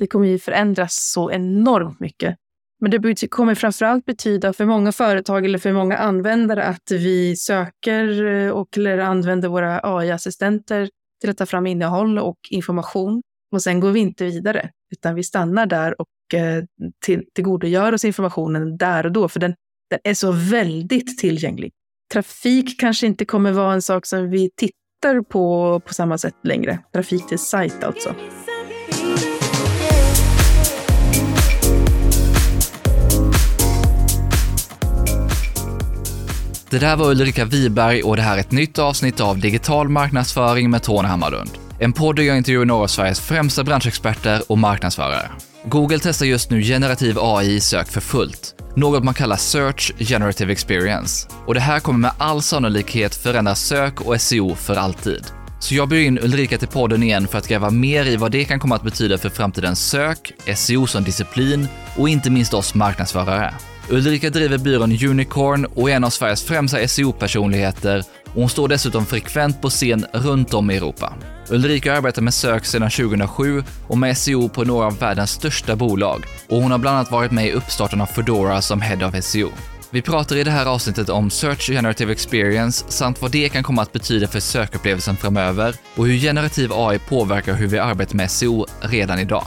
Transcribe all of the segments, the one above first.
Det kommer ju förändras så enormt mycket. Men det kommer framförallt betyda för många företag eller för många användare att vi söker eh, och eller använder våra AI-assistenter till att ta fram innehåll och information. Och sen går vi inte vidare, utan vi stannar där och eh, till, tillgodogör oss informationen där och då, för den, den är så väldigt tillgänglig. Trafik kanske inte kommer vara en sak som vi tittar på på samma sätt längre. Trafik till sajt alltså. Det där var Ulrika Wiberg och det här är ett nytt avsnitt av Digital marknadsföring med Tony Hammarlund. En podd där jag intervjuar några av Sveriges främsta branschexperter och marknadsförare. Google testar just nu generativ AI i sök för fullt. Något man kallar Search Generative Experience. Och det här kommer med all sannolikhet förändra sök och SEO för alltid. Så jag bjuder in Ulrika till podden igen för att gräva mer i vad det kan komma att betyda för framtidens sök, SEO som disciplin och inte minst oss marknadsförare. Ulrika driver byrån Unicorn och är en av Sveriges främsta SEO-personligheter och hon står dessutom frekvent på scen runt om i Europa. Ulrika arbetar med sök sedan 2007 och med SEO på några av världens största bolag och hon har bland annat varit med i uppstarten av Foodora som Head of SEO. Vi pratar i det här avsnittet om Search Generative Experience samt vad det kan komma att betyda för sökupplevelsen framöver och hur generativ AI påverkar hur vi arbetar med SEO redan idag.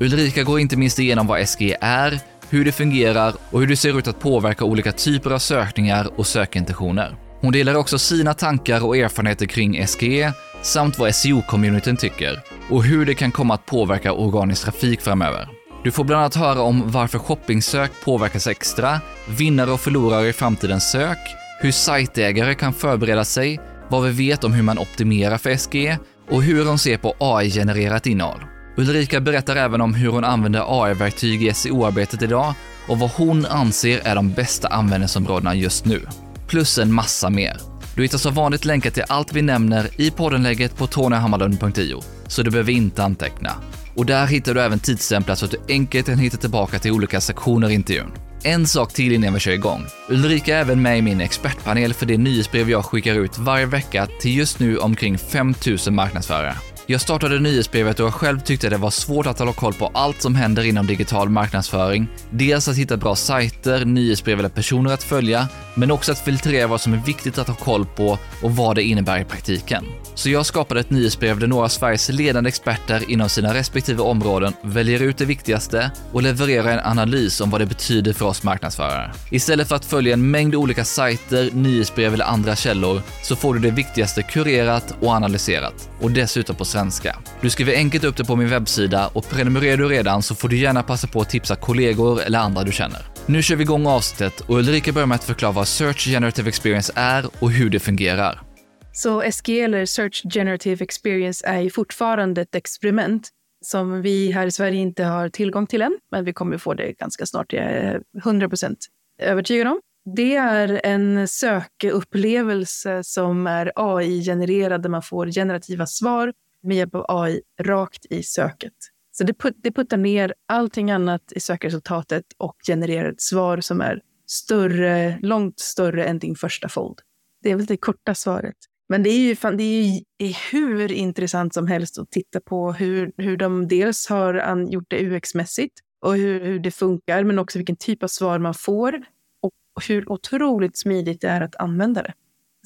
Ulrika går inte minst igenom vad SG är, hur det fungerar och hur det ser ut att påverka olika typer av sökningar och sökintentioner. Hon delar också sina tankar och erfarenheter kring SGE samt vad SEO-communityn tycker och hur det kan komma att påverka organisk trafik framöver. Du får bland annat höra om varför shoppingsök påverkas extra, vinnare och förlorare i framtidens sök, hur sajtägare kan förbereda sig, vad vi vet om hur man optimerar för SGE och hur hon ser på AI-genererat innehåll. Ulrika berättar även om hur hon använder AI-verktyg i SEO-arbetet idag och vad hon anser är de bästa användningsområdena just nu. Plus en massa mer. Du hittar som vanligt länkar till allt vi nämner i poddenlägget på tonyhammarlund.io, så du behöver inte anteckna. Och där hittar du även tidsstämplar så att du enkelt kan hitta tillbaka till olika sektioner i intervjun. En sak till innan vi kör igång. Ulrika är även med i min expertpanel för det nyhetsbrev jag skickar ut varje vecka till just nu omkring 5000 marknadsförare. Jag startade nyhetsbrevet och jag själv tyckte det var svårt att hålla koll på allt som händer inom digital marknadsföring. Dels att hitta bra sajter, nyhetsbrev eller personer att följa, men också att filtrera vad som är viktigt att ha koll på och vad det innebär i praktiken. Så jag skapade ett nyhetsbrev där några av Sveriges ledande experter inom sina respektive områden väljer ut det viktigaste och levererar en analys om vad det betyder för oss marknadsförare. Istället för att följa en mängd olika sajter, nyhetsbrev eller andra källor så får du det viktigaste kurerat och analyserat och dessutom på svenska. Du skriver enkelt upp det på min webbsida och prenumererar du redan så får du gärna passa på att tipsa kollegor eller andra du känner. Nu kör vi igång avsnittet och Ulrika börjar med att förklara vad Search Generative Experience är och hur det fungerar. Så SG eller Search Generative Experience är ju fortfarande ett experiment som vi här i Sverige inte har tillgång till än, men vi kommer få det ganska snart. Jag är 100 procent övertygad om. Det är en sökupplevelse som är AI-genererad där man får generativa svar med hjälp av AI rakt i söket. Så det, put, det puttar ner allting annat i sökresultatet och genererar ett svar som är större, långt större än din första fold. Det är väl det korta svaret. Men det är ju, fan, det är ju hur intressant som helst att titta på hur, hur de dels har gjort det UX-mässigt och hur, hur det funkar, men också vilken typ av svar man får och hur otroligt smidigt det är att använda det.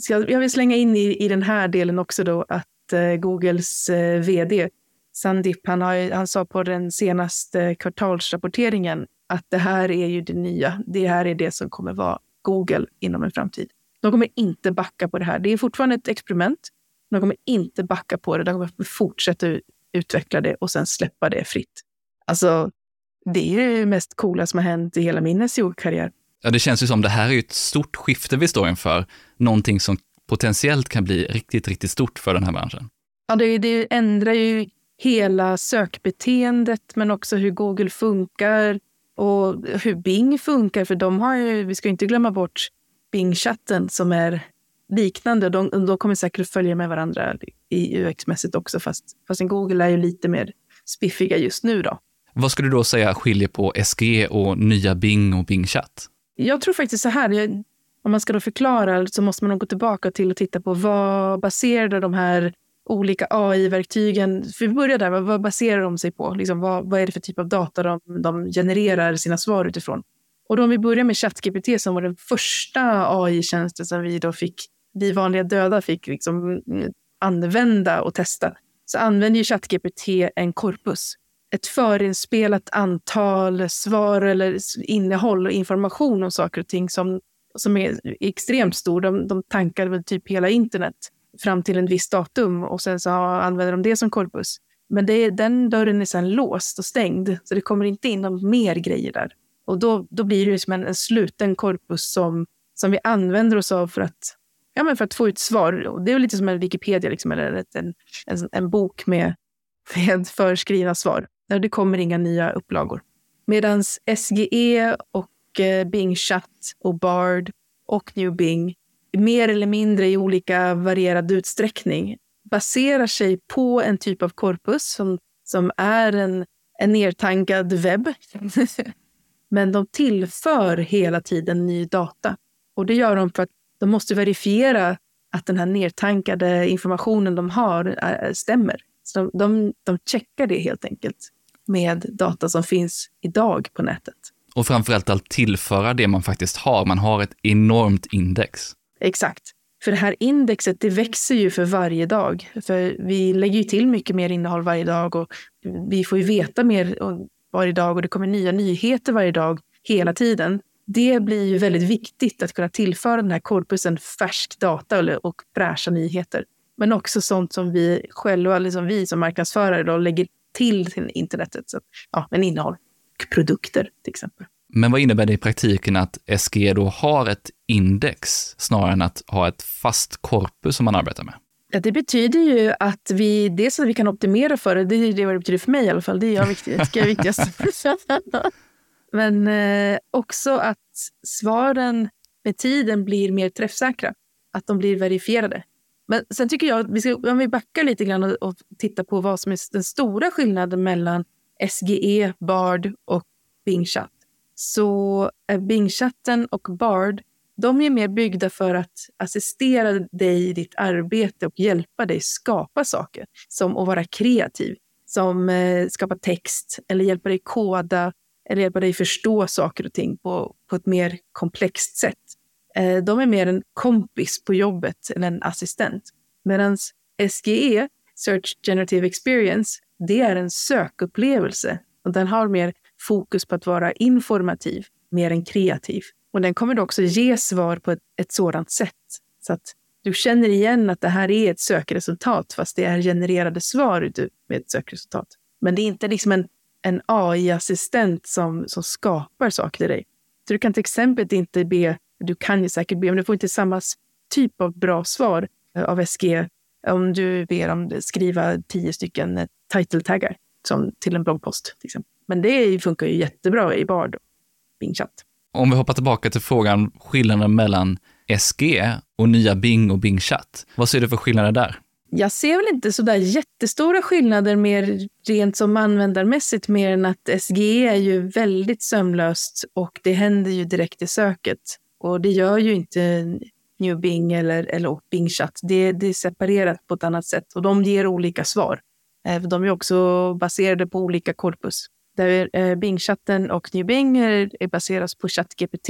Så jag, jag vill slänga in i, i den här delen också då att Eh, Googles eh, vd Sandip, han, har, han sa på den senaste kvartalsrapporteringen att det här är ju det nya. Det här är det som kommer vara Google inom en framtid. De kommer inte backa på det här. Det är fortfarande ett experiment. De kommer inte backa på det. De kommer fortsätta utveckla det och sen släppa det fritt. Alltså, det är det mest coola som har hänt i hela min SEO-karriär. Ja, det känns ju som det här är ett stort skifte vi står inför. Någonting som potentiellt kan bli riktigt, riktigt stort för den här branschen. Ja, det, det ändrar ju hela sökbeteendet, men också hur Google funkar och hur Bing funkar. För de har ju, vi ska inte glömma bort Bing-chatten som är liknande. De, de kommer säkert följa med varandra i UX-mässigt också, fast, fast Google är ju lite mer spiffiga just nu. då. Vad skulle du då säga skiljer på SG och nya Bing och Bing-chatt? Jag tror faktiskt så här, om man ska då förklara så måste man nog gå tillbaka till och titta på vad baserade de här olika AI-verktygen. För vi börjar där, vad, baserar de sig på? Liksom, vad, vad är det för typ av data de, de genererar sina svar utifrån? Och då om vi börjar med ChatGPT som var den första AI-tjänsten som vi då fick, vi vanliga döda fick liksom mm, använda och testa, så använder ju ChatGPT en korpus. Ett förinspelat antal svar eller innehåll och information om saker och ting som, som är extremt stor. De, de tankar väl typ hela internet fram till en viss datum och sen så använder de det som korpus. Men det, den dörren är sen låst och stängd, så det kommer inte in någon mer grejer där. Och då, då blir det som en, en sluten korpus som, som vi använder oss av för att, ja, men för att få ut svar. Det är lite som en Wikipedia, liksom, eller en, en, en bok med, med förskrivna svar. Där det kommer inga nya upplagor. Medan SGE och Bing Chat och Bard och New Bing mer eller mindre i olika varierad utsträckning baserar sig på en typ av korpus som, som är en, en nertankad webb. Men de tillför hela tiden ny data. Och det gör de för att de måste verifiera att den här nertankade informationen de har är, stämmer. Så de, de, de checkar det helt enkelt med data som finns idag på nätet. Och framförallt att tillföra det man faktiskt har. Man har ett enormt index. Exakt. För det här indexet, det växer ju för varje dag. För vi lägger ju till mycket mer innehåll varje dag och vi får ju veta mer varje dag och det kommer nya nyheter varje dag hela tiden. Det blir ju väldigt viktigt att kunna tillföra den här korpusen färsk data och fräscha nyheter. Men också sånt som vi själva, liksom vi som marknadsförare, då, lägger till till internetet. Så, ja, men innehåll produkter till exempel. Men vad innebär det i praktiken att SG då har ett index snarare än att ha ett fast korpus som man arbetar med? Ja, det betyder ju att vi, dels att vi kan optimera för det, det är det vad det betyder för mig i alla fall, det är jag viktigt, det är viktigast. Men eh, också att svaren med tiden blir mer träffsäkra, att de blir verifierade. Men sen tycker jag att vi ska, om vi backar lite grann och, och tittar på vad som är den stora skillnaden mellan SGE, Bard och Bing Chat så Bingchatten Bing-chatten och Bard de är mer byggda för att assistera dig i ditt arbete och hjälpa dig skapa saker. Som att vara kreativ, som eh, skapa text eller hjälpa dig koda eller hjälpa dig förstå saker och ting på, på ett mer komplext sätt. Eh, de är mer en kompis på jobbet än en assistent. Medan SGE, Search Generative Experience, det är en sökupplevelse och den har mer fokus på att vara informativ mer än kreativ. Och den kommer också ge svar på ett, ett sådant sätt så att du känner igen att det här är ett sökresultat fast det är genererade svar med ett sökresultat. Men det är inte liksom en, en AI-assistent som, som skapar saker till dig. Så du kan till exempel inte be, du kan ju säkert be, men du får inte samma typ av bra svar eh, av SG om du ber om skriva tio stycken eh, title-taggar som till en bloggpost. Till exempel. Men det funkar ju jättebra i Bard och Bing Chat. Om vi hoppar tillbaka till frågan skillnaden mellan SG och nya Bing och Bing Chat. Vad ser du för skillnader där? Jag ser väl inte så där jättestora skillnader mer rent som användarmässigt mer än att SG är ju väldigt sömlöst och det händer ju direkt i söket. Och det gör ju inte New Bing eller, eller Bing Chat. Det, det är separerat på ett annat sätt och de ger olika svar. Eh, de är också baserade på olika korpus. Där eh, Bing-chatten och New Bing är baseras på ChatGPT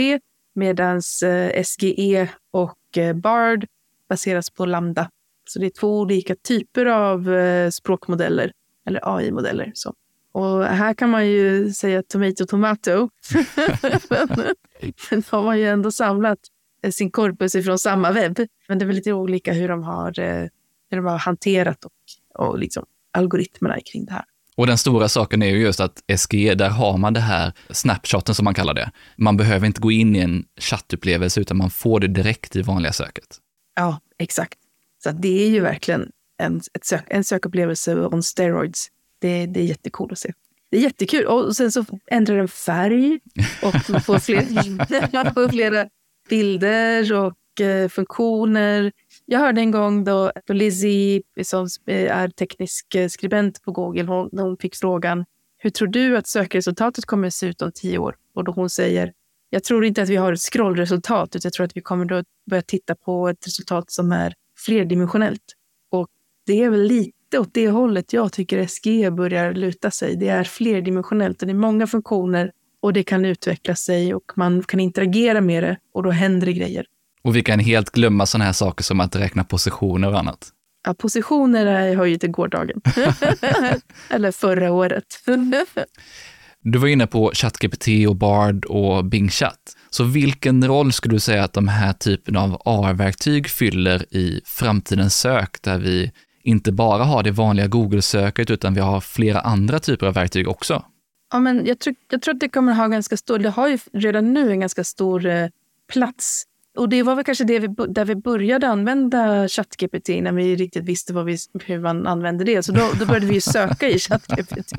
medan eh, SGE och Bard baseras på Lambda. Så det är två olika typer av språkmodeller eller AI-modeller. Och här kan man ju säga tomato tomato. Men de har ju ändå samlat sin korpus ifrån samma webb. Men det är väl lite olika hur de har, hur de har hanterat och, och liksom algoritmerna kring det här. Och den stora saken är ju just att SGE, där har man det här snapshoten som man kallar det. Man behöver inte gå in i en chattupplevelse utan man får det direkt i vanliga söket. Ja, exakt. Så det är ju verkligen en, sök, en sökupplevelse on steroids. Det, det är jättekul att se. Det är jättekul. Och sen så ändrar den färg och man får, fler, man får flera bilder och eh, funktioner. Jag hörde en gång då, då Lizzie, som är teknisk eh, skribent på Google, hon, hon fick frågan hur tror du att sökresultatet kommer att se ut om tio år? Och då hon säger jag tror inte att vi har ett scrollresultat, utan jag tror att vi kommer att börja titta på ett resultat som är flerdimensionellt. Och det är väl lite åt det hållet jag tycker SGE börjar luta sig. Det är flerdimensionellt och det är många funktioner och det kan utveckla sig och man kan interagera med det och då händer det grejer. Och vi kan helt glömma sådana här saker som att räkna positioner och annat. Ja, positioner hör ju till gårdagen. Eller förra året. du var inne på ChatGPT och Bard och Bing Chat. Så vilken roll skulle du säga att de här typen av AI-verktyg fyller i framtidens sök, där vi inte bara har det vanliga Google-söket, utan vi har flera andra typer av verktyg också? Ja, men jag, tror, jag tror att det kommer ha ganska stor, det har ju redan nu en ganska stor eh, plats. Och det var väl kanske det vi, där vi började använda ChatGPT när vi riktigt visste vad vi, hur man använde det. Så då, då började vi söka i ChatGPT.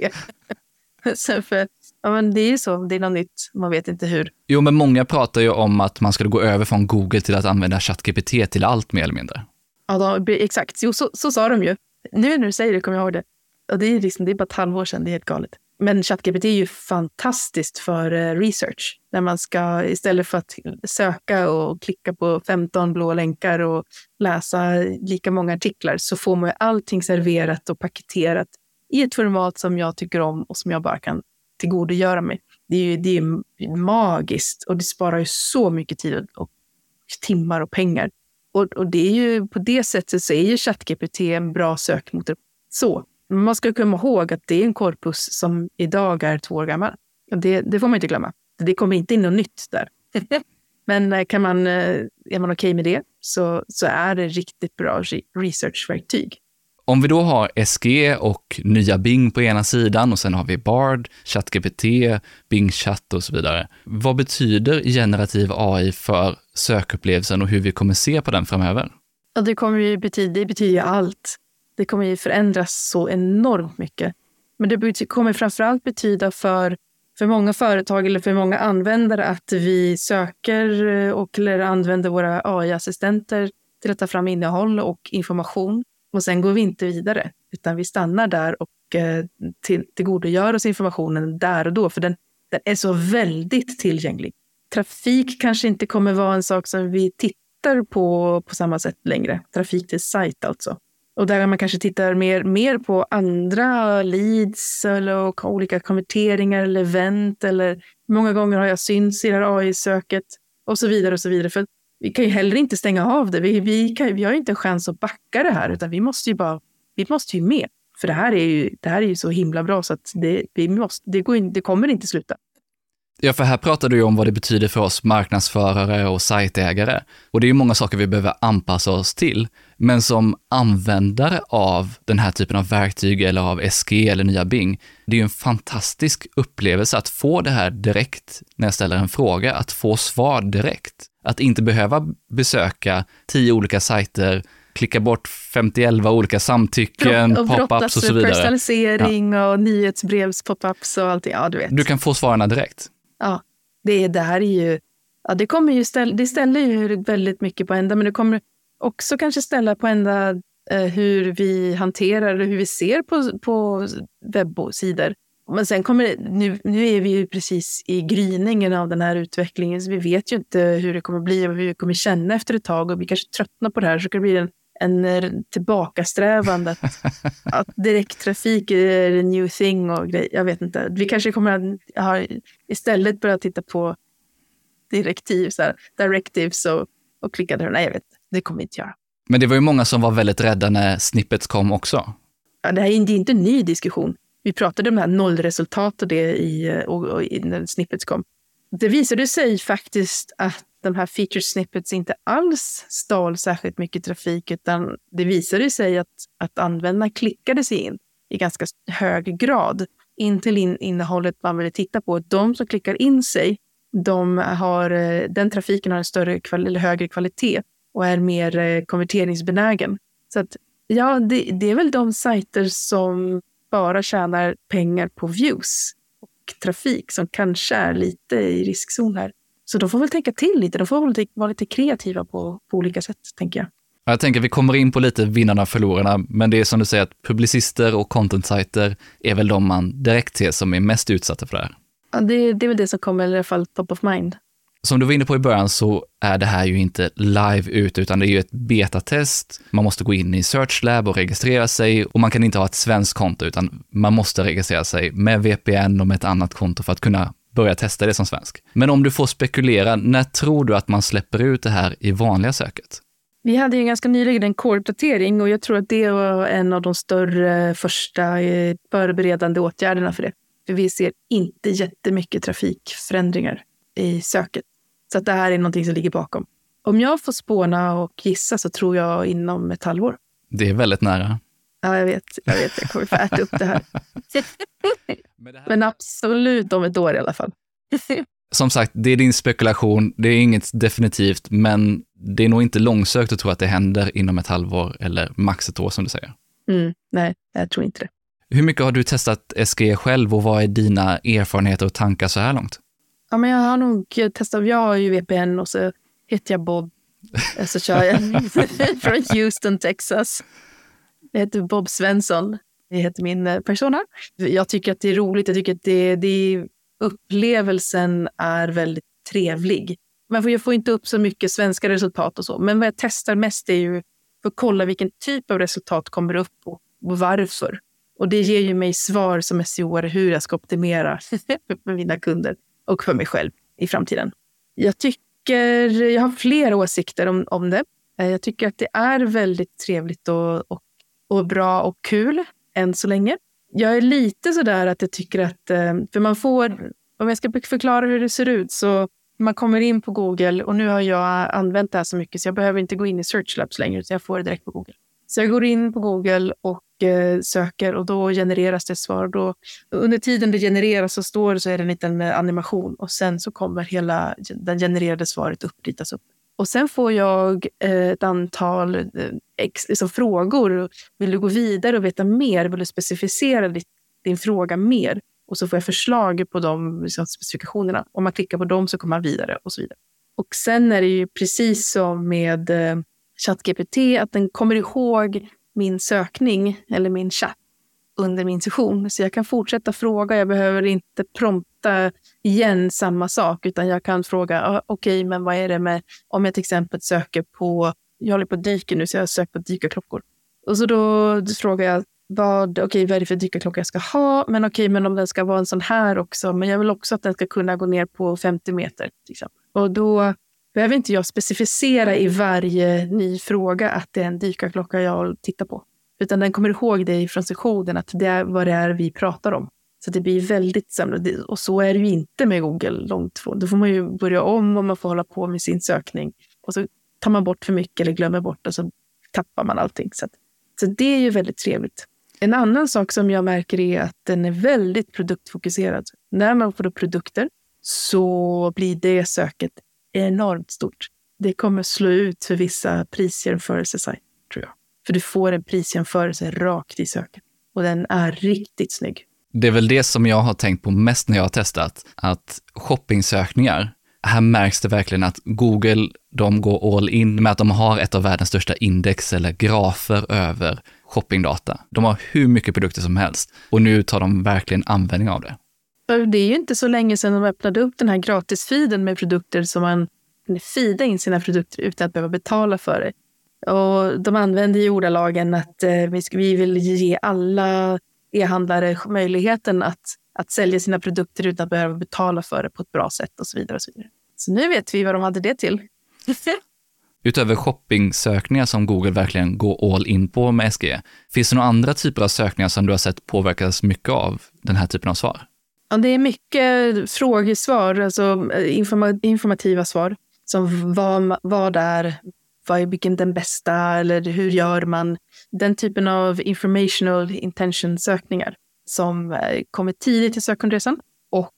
så för, ja, men det är ju så, det är något nytt, man vet inte hur. Jo, men många pratar ju om att man skulle gå över från Google till att använda ChatGPT till allt mer eller mindre. Ja, då, exakt. Jo, så, så sa de ju. Nu när du säger det kommer jag ihåg det. Och det, är liksom, det är bara ett halvår sedan, det är helt galet. Men ChatGPT är ju fantastiskt för eh, research. När man ska, istället för att söka och klicka på 15 blå länkar och läsa lika många artiklar, så får man allting serverat och paketerat i ett format som jag tycker om och som jag bara kan tillgodogöra mig. Det är ju det är magiskt och det sparar ju så mycket tid och timmar och pengar. Och, och det är ju på det sättet så är ju ChatGPT en bra sökmotor. Så man ska komma ihåg att det är en korpus som idag är två år gammal. Det, det får man inte glömma. Det kommer inte in något nytt där. Men eh, kan man, eh, är man okej okay med det så, så är det riktigt bra researchverktyg. Om vi då har SG och nya Bing på ena sidan och sen har vi Bard, ChatGPT, Bing Chat och så vidare. Vad betyder generativ AI för sökupplevelsen och hur vi kommer se på den framöver? Ja, det, kommer ju betyda, det betyder ju allt. Det kommer ju förändras så enormt mycket. Men det kommer framförallt betyda för, för många företag eller för många användare att vi söker eh, och eller använder våra AI-assistenter till att ta fram innehåll och information. Och sen går vi inte vidare, utan vi stannar där och eh, till, tillgodogör oss informationen där och då, för den, den är så väldigt tillgänglig. Trafik kanske inte kommer vara en sak som vi tittar på på samma sätt längre. Trafik till sajt alltså. Och där man kanske tittar mer, mer på andra leads eller olika konverteringar eller event eller många gånger har jag synts i det här AI-söket och så vidare och så vidare. För vi kan ju heller inte stänga av det. Vi, vi, kan, vi har ju inte en chans att backa det här utan vi måste ju bara, vi måste ju med. För det här är ju, det här är ju så himla bra så att det, vi måste, det, går in, det kommer inte sluta. Ja, för här pratar du ju om vad det betyder för oss marknadsförare och sajtägare. Och det är ju många saker vi behöver anpassa oss till. Men som användare av den här typen av verktyg eller av SG eller nya Bing, det är ju en fantastisk upplevelse att få det här direkt när jag ställer en fråga, att få svar direkt. Att inte behöva besöka tio olika sajter, klicka bort 51 olika samtycken, pop-ups och så vidare. personalisering ja. och nyhetsbrevs pop-ups och allting. Ja, du vet. Du kan få svaren direkt. Ja, det, det här är ju... Ja, det, kommer ju ställa, det ställer ju väldigt mycket på ända, men det kommer också kanske ställa på ända eh, hur vi hanterar och hur vi ser på, på webbsidor. Men sen kommer det, nu, nu är vi ju precis i gryningen av den här utvecklingen, så vi vet ju inte hur det kommer bli och hur vi kommer känna efter ett tag och vi kanske tröttnar på det här, så det blir en, en tillbakasträvan att, att direkttrafik är en new thing och grej. Jag vet inte. Vi kanske kommer att ha, istället börja titta på direktiv, så här, directives och, och klicka där. Nej, jag vet Det kommer vi inte göra. Men det var ju många som var väldigt rädda när snippets kom också. Ja, det här är inte en ny diskussion. Vi pratade om det här nollresultat och det i, och, och, när snippets kom. Det visade sig faktiskt att de här feature snippets inte alls stal särskilt mycket trafik, utan det visade sig att, att användarna klickade sig in i ganska hög grad in till in, innehållet man ville titta på. De som klickar in sig, de har, eh, den trafiken har en större eller högre kvalitet och är mer eh, konverteringsbenägen. Så att, ja, det, det är väl de sajter som bara tjänar pengar på views och trafik som kanske är lite i riskzon här. Så de får väl tänka till lite. De får väl vara lite kreativa på, på olika sätt, tänker jag. Jag tänker vi kommer in på lite vinnarna och förlorarna, men det är som du säger att publicister och content-sajter är väl de man direkt ser som är mest utsatta för det här. Ja, det, det är väl det som kommer i alla fall top of mind. Som du var inne på i början så är det här ju inte live ute, utan det är ju ett betatest. Man måste gå in i Search Lab och registrera sig och man kan inte ha ett svenskt konto, utan man måste registrera sig med VPN och med ett annat konto för att kunna börja testa det som svensk. Men om du får spekulera, när tror du att man släpper ut det här i vanliga söket? Vi hade ju ganska nyligen en core-uppdatering och jag tror att det var en av de större första eh, förberedande åtgärderna för det. För vi ser inte jättemycket trafikförändringar i söket. Så att det här är någonting som ligger bakom. Om jag får spåna och gissa så tror jag inom ett halvår. Det är väldigt nära. Ja, jag vet. Jag vet, jag kommer få äta upp det här. Men absolut om ett år i alla fall. Som sagt, det är din spekulation, det är inget definitivt, men det är nog inte långsökt att tro att det händer inom ett halvår eller max ett år som du säger. Mm, nej, jag tror inte det. Hur mycket har du testat SGE själv och vad är dina erfarenheter och tankar så här långt? Ja, men jag har nog testat. Jag har ju VPN och så heter jag Bob. Så kör jag från Houston, Texas. Jag heter Bob Svensson. Det heter min eh, persona. Jag tycker att det är roligt. Jag tycker att det, det, upplevelsen är väldigt trevlig. Får, jag får inte upp så mycket svenska resultat och så. Men vad jag testar mest är ju för att kolla vilken typ av resultat kommer upp och, och varför. Och det ger ju mig svar som seo hur jag ska optimera för mina kunder och för mig själv i framtiden. Jag tycker, jag har flera åsikter om, om det. Eh, jag tycker att det är väldigt trevligt och, och, och bra och kul än så länge. Jag är lite sådär att jag tycker att, eh, för man får, om jag ska förklara hur det ser ut, så man kommer in på Google och nu har jag använt det här så mycket så jag behöver inte gå in i Search Labs längre, utan jag får det direkt på Google. Så jag går in på Google och Eh, söker och då genereras det svar. Då, under tiden det genereras så står det så är det en liten eh, animation och sen så kommer hela det genererade svaret upp, ritas upp. Och sen får jag eh, ett antal ex, liksom frågor. Vill du gå vidare och veta mer? Vill du specificera ditt, din fråga mer? Och så får jag förslag på de liksom, specifikationerna. Om man klickar på dem så kommer man vidare och så vidare. Och sen är det ju precis som med ChatGPT, att den kommer ihåg min sökning eller min chatt under min session. Så jag kan fortsätta fråga. Jag behöver inte prompta igen samma sak, utan jag kan fråga, ah, okej, okay, men vad är det med, om jag till exempel söker på, jag håller på att dyka nu, så jag söker på dykarklockor. Och så då, då frågar jag, vad, okay, vad är det för dykarklocka jag ska ha? Men okej, okay, men om den ska vara en sån här också, men jag vill också att den ska kunna gå ner på 50 meter. Till exempel. Och då behöver inte jag specificera i varje ny fråga att det är en dykarklocka jag tittar på. Utan den kommer ihåg det från sessionen, att det är vad det är vi pratar om. Så det blir väldigt samlat. Och så är det ju inte med Google långt från. Då får man ju börja om och man får hålla på med sin sökning. Och så tar man bort för mycket eller glömmer bort och så tappar man allting. Så, att, så det är ju väldigt trevligt. En annan sak som jag märker är att den är väldigt produktfokuserad. När man får produkter så blir det söket enormt stort. Det kommer slå ut för vissa prisjämförelsesajter, tror jag. För du får en prisjämförelse rakt i söket. Och den är riktigt snygg. Det är väl det som jag har tänkt på mest när jag har testat, att shoppingsökningar, här märks det verkligen att Google, de går all in med att de har ett av världens största index eller grafer över shoppingdata. De har hur mycket produkter som helst och nu tar de verkligen användning av det. Det är ju inte så länge sedan de öppnade upp den här gratisfiden med produkter som man kan fida in sina produkter utan att behöva betala för det. Och de använder ju ordalagen att eh, vi vill ge alla e-handlare möjligheten att, att sälja sina produkter utan att behöva betala för det på ett bra sätt och så vidare. Och så, vidare. så nu vet vi vad de hade det till. Utöver shoppingsökningar som Google verkligen går all in på med SGE, finns det några andra typer av sökningar som du har sett påverkas mycket av den här typen av svar? Ja, det är mycket frågesvar, alltså eh, informativa svar. Som vad, vad är vad är vilken den bästa eller hur gör man? Den typen av informational intention-sökningar som eh, kommer tidigt i sökundresan och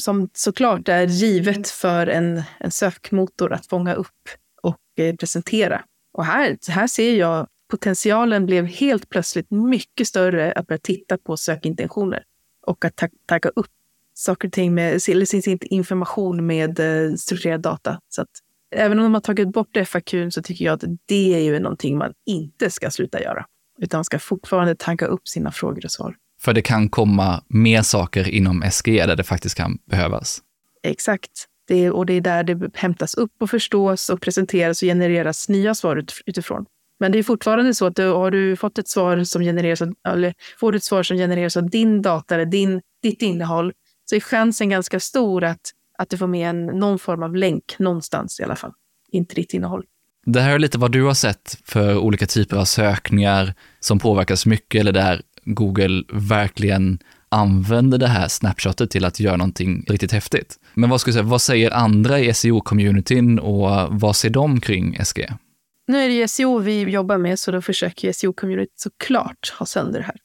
som såklart är givet för en, en sökmotor att fånga upp och eh, presentera. Och här, här ser jag potentialen blev helt plötsligt mycket större att börja titta på sökintentioner och att tagga upp saker och ting med, eller sin information med eh, strukturerad data. Så att även om de har tagit bort FAQ så tycker jag att det är ju någonting man inte ska sluta göra. Utan man ska fortfarande tanka upp sina frågor och svar. För det kan komma mer saker inom SGE där det faktiskt kan behövas. Exakt. Det är, och det är där det hämtas upp och förstås och presenteras och genereras nya svar ut, utifrån. Men det är fortfarande så att du, har du fått ett svar som genereras av, eller får du ett svar som genereras av din data eller din, ditt innehåll så är chansen ganska stor att, att du får med en, någon form av länk någonstans i alla fall. Inte ditt innehåll. Det här är lite vad du har sett för olika typer av sökningar som påverkas mycket eller där Google verkligen använder det här snapshotet till att göra någonting riktigt häftigt. Men vad, ska jag säga, vad säger andra i SEO-communityn och vad ser de kring SG? Nu är det SEO vi jobbar med, så då försöker SEO-community såklart ha sönder det här.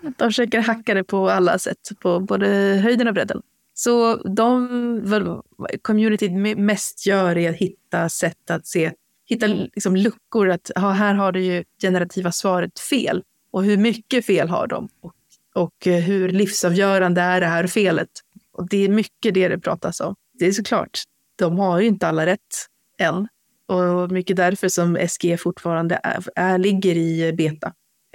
de försöker hacka det på alla sätt, på både höjden och bredden. Så de, communityt mest gör är att hitta sätt att se, hitta liksom luckor. Att ja, här har du ju generativa svaret fel. Och hur mycket fel har de? Och, och hur livsavgörande är det här felet? Och det är mycket det det pratas om. Det är såklart, de har ju inte alla rätt än. Och mycket därför som SG fortfarande är, är, ligger i beta.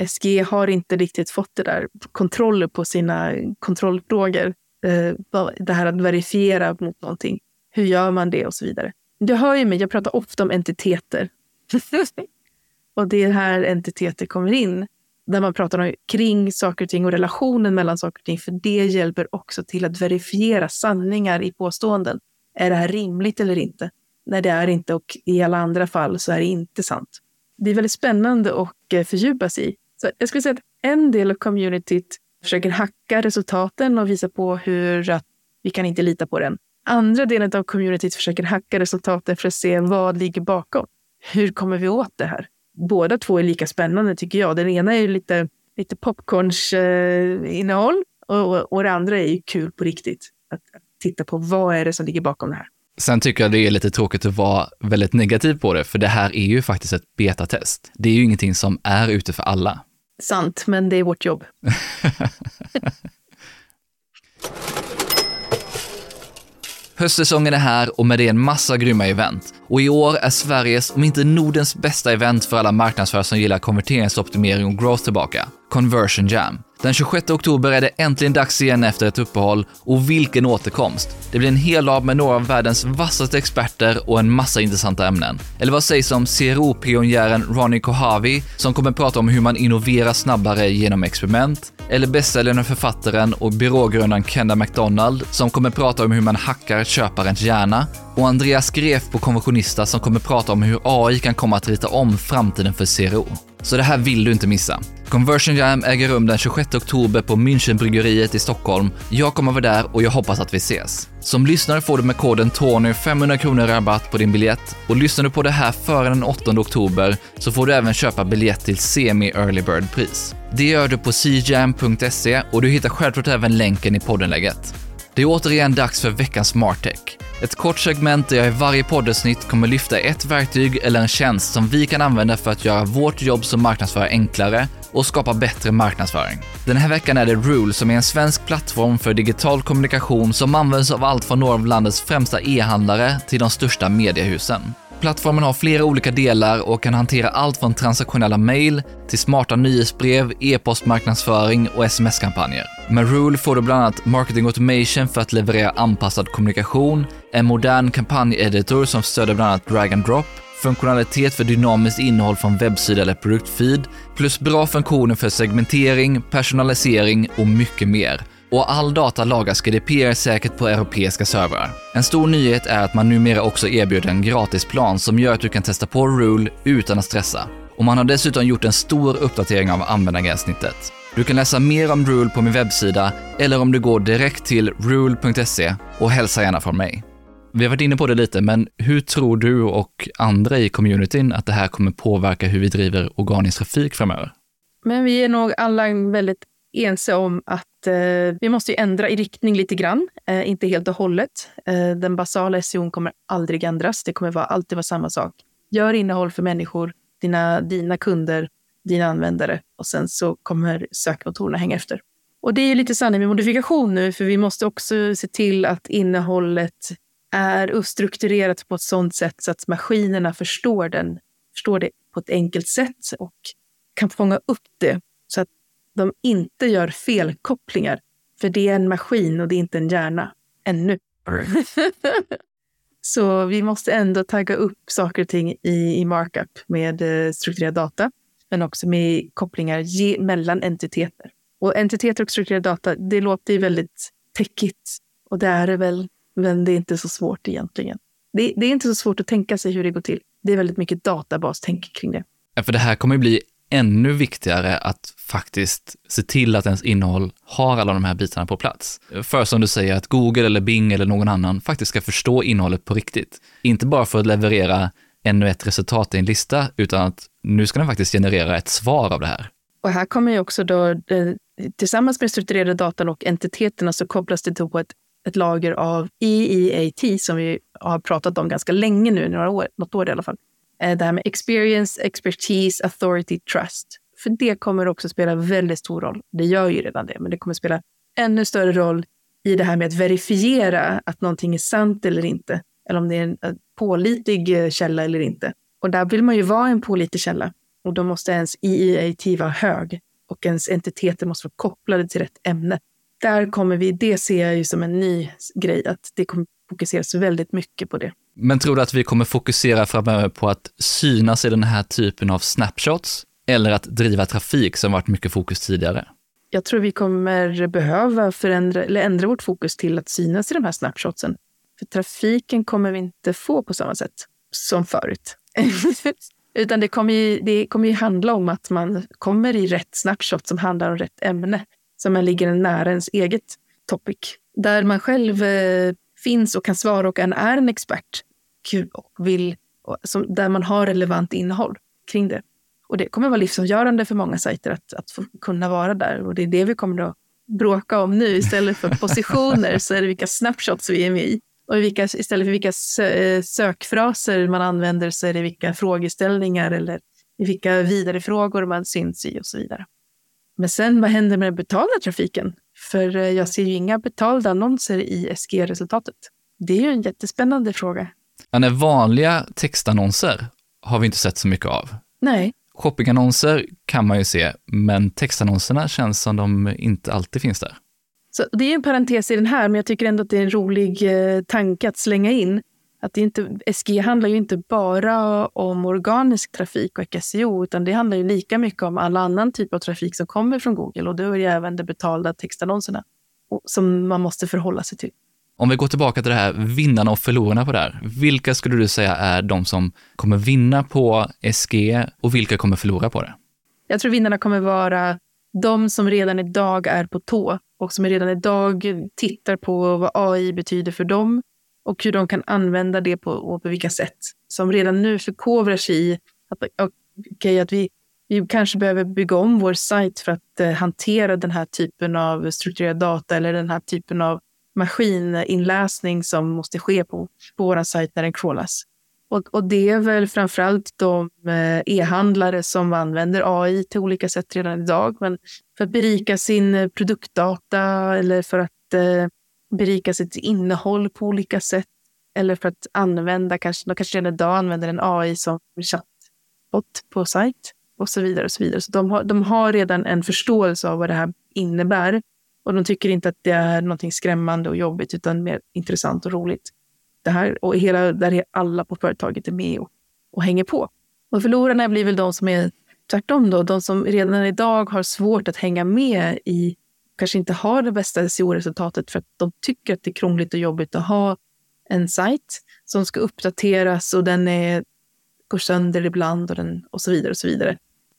SG har inte riktigt fått det där kontroller på sina kontrollfrågor. Eh, det här att verifiera mot någonting. Hur gör man det och så vidare. Du hör ju mig, jag pratar ofta om entiteter. och det är här entiteter kommer in. Där man pratar om, kring saker och ting och relationen mellan saker och ting. För det hjälper också till att verifiera sanningar i påståenden. Är det här rimligt eller inte? Nej, det är inte och i alla andra fall så är det inte sant. Det är väldigt spännande att eh, fördjupa sig i. Så jag skulle säga att en del av communityt försöker hacka resultaten och visa på hur att vi kan inte lita på den. Andra delen av communityt försöker hacka resultaten för att se vad ligger bakom. Hur kommer vi åt det här? Båda två är lika spännande tycker jag. Den ena är lite, lite popcorns eh, innehåll och, och det andra är ju kul på riktigt. Att, att titta på vad är det som ligger bakom det här. Sen tycker jag det är lite tråkigt att vara väldigt negativ på det, för det här är ju faktiskt ett betatest. Det är ju ingenting som är ute för alla. Sant, men det är vårt jobb. Höstsäsongen är här och med det en massa grymma event. Och i år är Sveriges, om inte Nordens bästa event för alla marknadsförare som gillar konverteringsoptimering och growth tillbaka, Conversion Jam. Den 26 oktober är det äntligen dags igen efter ett uppehåll och vilken återkomst! Det blir en hel dag med några av världens vassaste experter och en massa intressanta ämnen. Eller vad sägs om CRO-pionjären Ronnie Kohavi som kommer prata om hur man innoverar snabbare genom experiment? Eller bästsäljande författaren och byrågrundaren Kenda McDonald som kommer prata om hur man hackar köparens hjärna? Och Andreas Gref på Konventionista som kommer prata om hur AI kan komma att rita om framtiden för CRO. Så det här vill du inte missa. Conversion Jam äger rum den 26 oktober på Münchenbryggeriet i Stockholm. Jag kommer vara där och jag hoppas att vi ses. Som lyssnare får du med koden TONY 500 kronor rabatt på din biljett och lyssnar du på det här före den 8 oktober så får du även köpa biljett till semi-early bird-pris. Det gör du på cjam.se och du hittar självklart även länken i poddenlägget. Det är återigen dags för veckans Smartech. Ett kort segment där jag i varje poddavsnitt kommer lyfta ett verktyg eller en tjänst som vi kan använda för att göra vårt jobb som marknadsförare enklare och skapa bättre marknadsföring. Den här veckan är det Rule som är en svensk plattform för digital kommunikation som används av allt från några av landets främsta e-handlare till de största mediehusen. Plattformen har flera olika delar och kan hantera allt från transaktionella mejl till smarta nyhetsbrev, e-postmarknadsföring och sms-kampanjer. Med Rule får du bland annat marketing automation för att leverera anpassad kommunikation, en modern kampanjeditor som stöder bland annat drag and drop, funktionalitet för dynamiskt innehåll från webbsida eller produktfeed, plus bra funktioner för segmentering, personalisering och mycket mer och all data lagras GDPR-säkert på europeiska servrar. En stor nyhet är att man numera också erbjuder en gratisplan som gör att du kan testa på Rule utan att stressa. Och man har dessutom gjort en stor uppdatering av användargränssnittet. Du kan läsa mer om Rule på min webbsida eller om du går direkt till rule.se och hälsa gärna från mig. Vi har varit inne på det lite, men hur tror du och andra i communityn att det här kommer påverka hur vi driver organisk trafik framöver? Men vi är nog alla väldigt ense om att eh, vi måste ändra i riktning lite grann, eh, inte helt och hållet. Eh, den basala SEO kommer aldrig ändras. Det kommer vara, alltid vara samma sak. Gör innehåll för människor, dina, dina kunder, dina användare och sen så kommer sökmotorerna hänga efter. Och det är lite sanning med modifikation nu, för vi måste också se till att innehållet är strukturerat på ett sådant sätt så att maskinerna förstår, den, förstår det på ett enkelt sätt och kan fånga upp det de inte gör felkopplingar. För det är en maskin och det är inte en hjärna. ännu. Så vi måste ändå tagga upp saker och ting i, i markup med eh, strukturerad data, men också med kopplingar ge, mellan entiteter. Och entiteter och strukturerad data, det låter ju väldigt täckigt och det är det väl, men det är inte så svårt egentligen. Det, det är inte så svårt att tänka sig hur det går till. Det är väldigt mycket databastänk kring det. Ja, för det här kommer bli ännu viktigare att faktiskt se till att ens innehåll har alla de här bitarna på plats. För som du säger, att Google eller Bing eller någon annan faktiskt ska förstå innehållet på riktigt. Inte bara för att leverera ännu ett resultat i en lista, utan att nu ska den faktiskt generera ett svar av det här. Och här kommer ju också då, eh, tillsammans med strukturerade datan och entiteterna så kopplas det till ett, ett lager av EEAT som vi har pratat om ganska länge nu, några år, något år i alla fall. Eh, det här med experience, expertise, authority, trust. För det kommer också spela väldigt stor roll. Det gör ju redan det, men det kommer spela ännu större roll i det här med att verifiera att någonting är sant eller inte. Eller om det är en eh, pålitlig eh, källa eller inte. Och där vill man ju vara en pålitlig källa. Och då måste ens EEAT vara hög och ens entiteter måste vara kopplade till rätt ämne. Där kommer vi, det ser jag ju som en ny grej, att det kommer fokuseras väldigt mycket på det. Men tror du att vi kommer fokusera framöver på att synas i den här typen av snapshots eller att driva trafik som varit mycket fokus tidigare? Jag tror vi kommer behöva förändra eller ändra vårt fokus till att synas i de här snapshotsen. För trafiken kommer vi inte få på samma sätt som förut. Utan det kommer, ju, det kommer ju handla om att man kommer i rätt snapshot som handlar om rätt ämne. Som man ligger nära ens eget topic. Där man själv eh, finns och kan svara och är en expert och vill, som, där man har relevant innehåll kring det. Och det kommer vara livsavgörande för många sajter att, att få kunna vara där. Och det är det vi kommer att bråka om nu. Istället för positioner så är det vilka snapshots vi är med i. Och vilka, istället för vilka sökfraser man använder så är det vilka frågeställningar eller vilka vidarefrågor man syns i och så vidare. Men sen vad händer med den betalda trafiken? För eh, jag ser ju inga betalda annonser i SG-resultatet. Det är ju en jättespännande fråga. Ja, vanliga textannonser har vi inte sett så mycket av. Nej. Shoppingannonser kan man ju se, men textannonserna känns som de inte alltid finns där. Så det är en parentes i den här, men jag tycker ändå att det är en rolig eh, tanke att slänga in. Att det inte, SG handlar ju inte bara om organisk trafik och SEO, utan det handlar ju lika mycket om all annan typ av trafik som kommer från Google och då är det även de betalda textannonserna som man måste förhålla sig till. Om vi går tillbaka till det här vinnarna och förlorarna på det här. Vilka skulle du säga är de som kommer vinna på SG och vilka kommer förlora på det? Jag tror vinnarna kommer vara de som redan idag är på tå och som redan idag tittar på vad AI betyder för dem och hur de kan använda det på, och på vilka sätt. Som redan nu förkovrar sig i att, okay, att vi, vi kanske behöver bygga om vår sajt för att eh, hantera den här typen av strukturerad data eller den här typen av maskininläsning som måste ske på, på vår sajt när den crawlas. Och, och det är väl framförallt de eh, e-handlare som använder AI till olika sätt redan idag. Men för att berika sin eh, produktdata eller för att eh, berika sitt innehåll på olika sätt. Eller för att använda, kanske, de kanske redan idag använder en AI som chattbot på sajt och så vidare. och Så vidare. Så de har, de har redan en förståelse av vad det här innebär. Och de tycker inte att det är något skrämmande och jobbigt, utan mer intressant och roligt. Det här, och hela, där alla på företaget är med och, och hänger på. Och förlorarna blir väl de som är tvärtom, då, de som redan idag har svårt att hänga med i, kanske inte har det bästa SEO-resultatet för att de tycker att det är krångligt och jobbigt att ha en sajt som ska uppdateras och den är, går sönder ibland och, den, och så vidare. Och så vidare.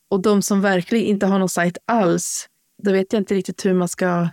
Och de som verkligen inte har någon sajt alls, då vet jag inte riktigt hur man ska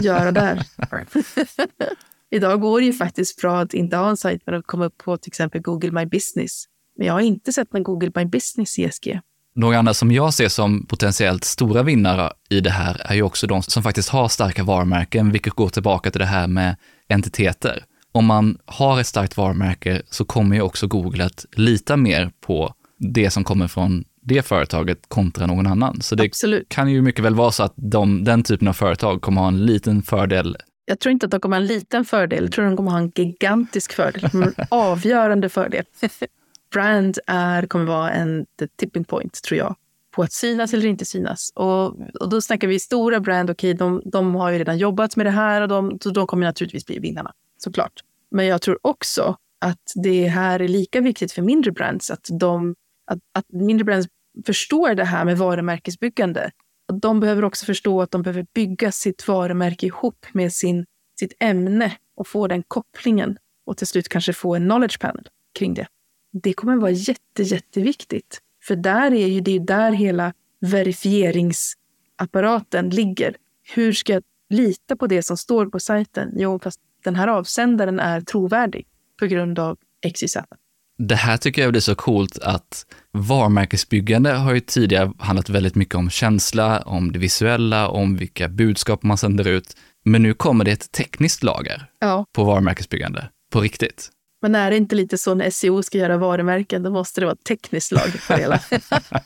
göra där. Idag går det ju faktiskt bra att inte ha en sajt men att komma upp på till exempel Google My Business. Men jag har inte sett någon Google My Business i SG. Några andra som jag ser som potentiellt stora vinnare i det här är ju också de som faktiskt har starka varumärken, vilket går tillbaka till det här med entiteter. Om man har ett starkt varumärke så kommer ju också Google att lita mer på det som kommer från det företaget kontra någon annan. Så det Absolut. kan ju mycket väl vara så att de, den typen av företag kommer ha en liten fördel jag tror inte att de kommer ha en liten fördel. Jag tror att de kommer ha en gigantisk fördel. En avgörande fördel. Brand är, kommer vara en tipping point, tror jag, på att synas eller inte synas. Och, och då snackar vi stora brand, okej, okay, de, de har ju redan jobbat med det här och de, de kommer naturligtvis bli vinnarna. såklart. Men jag tror också att det här är lika viktigt för mindre brands, att, de, att, att mindre brands förstår det här med varumärkesbyggande. De behöver också förstå att de behöver bygga sitt varumärke ihop med sin, sitt ämne och få den kopplingen och till slut kanske få en knowledge panel kring det. Det kommer vara jätte, jätteviktigt. För där är ju det är där hela verifieringsapparaten ligger. Hur ska jag lita på det som står på sajten? Jo, fast den här avsändaren är trovärdig på grund av XYZ. Det här tycker jag blir så coolt att varumärkesbyggande har ju tidigare handlat väldigt mycket om känsla, om det visuella, om vilka budskap man sänder ut. Men nu kommer det ett tekniskt lager ja. på varumärkesbyggande, på riktigt. Men är det inte lite så när SEO ska göra varumärken, då måste det vara ett tekniskt lager på det hela.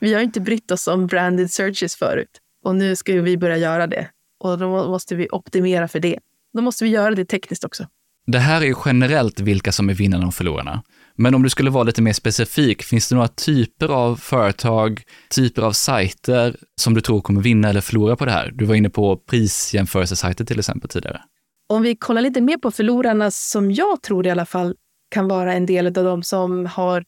vi har inte brytt oss om branded searches förut och nu ska vi börja göra det. Och då måste vi optimera för det. Då måste vi göra det tekniskt också. Det här är ju generellt vilka som är vinnarna och förlorarna. Men om du skulle vara lite mer specifik, finns det några typer av företag, typer av sajter som du tror kommer vinna eller förlora på det här? Du var inne på prisjämförelsesajter till exempel tidigare. Om vi kollar lite mer på förlorarna som jag tror i alla fall kan vara en del av de som har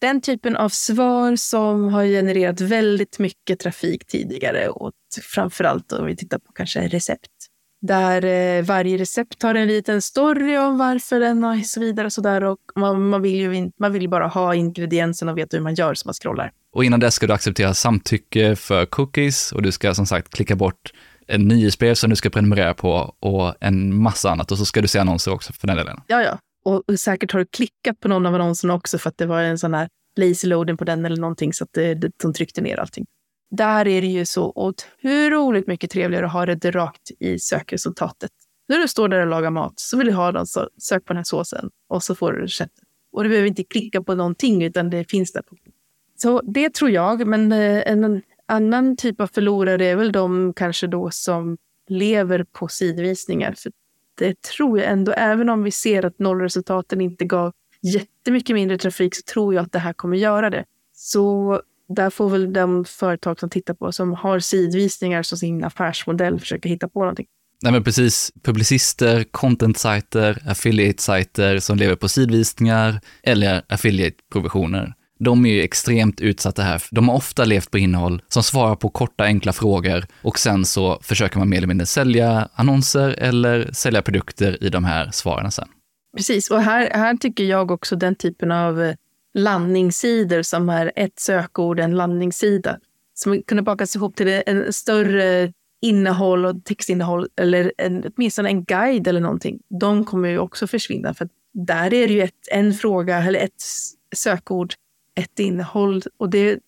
den typen av svar som har genererat väldigt mycket trafik tidigare och framförallt om vi tittar på kanske recept där eh, varje recept har en liten story om varför den och så vidare. Och så där. Och man, man, vill ju man vill bara ha ingredienserna och veta hur man gör så man scrollar. Och innan det ska du acceptera samtycke för cookies och du ska som sagt klicka bort en nyhetsbrev som du ska prenumerera på och en massa annat. Och så ska du se annonser också för den delen. Ja, ja. Och säkert har du klickat på någon av annonserna också för att det var en sån här lazy loading på den eller någonting så att det, de tryckte ner allting där är det ju så otroligt mycket trevligare att ha det rakt i sökresultatet. När du står där och lagar mat så vill du ha den, så sök på den här såsen och så får du receptet. Och du behöver inte klicka på någonting utan det finns där. Så det tror jag, men eh, en annan typ av förlorare är väl de kanske då som lever på sidvisningar. För det tror jag ändå, även om vi ser att nollresultaten inte gav jättemycket mindre trafik så tror jag att det här kommer göra det. Så där får väl de företag som tittar på, som har sidvisningar som sin affärsmodell, försöka hitta på någonting. Nej men precis, publicister, content-sajter, affiliate-sajter som lever på sidvisningar eller affiliate-provisioner. De är ju extremt utsatta här. De har ofta levt på innehåll som svarar på korta, enkla frågor och sen så försöker man mer eller mindre sälja annonser eller sälja produkter i de här svaren sen. Precis, och här, här tycker jag också den typen av eh, landningssidor som är ett sökord, en landningssida. Som kunde bakas ihop till en större innehåll och textinnehåll eller en, åtminstone en guide eller någonting. De kommer ju också försvinna för där är det ju ett, en fråga eller ett sökord, ett innehåll och det,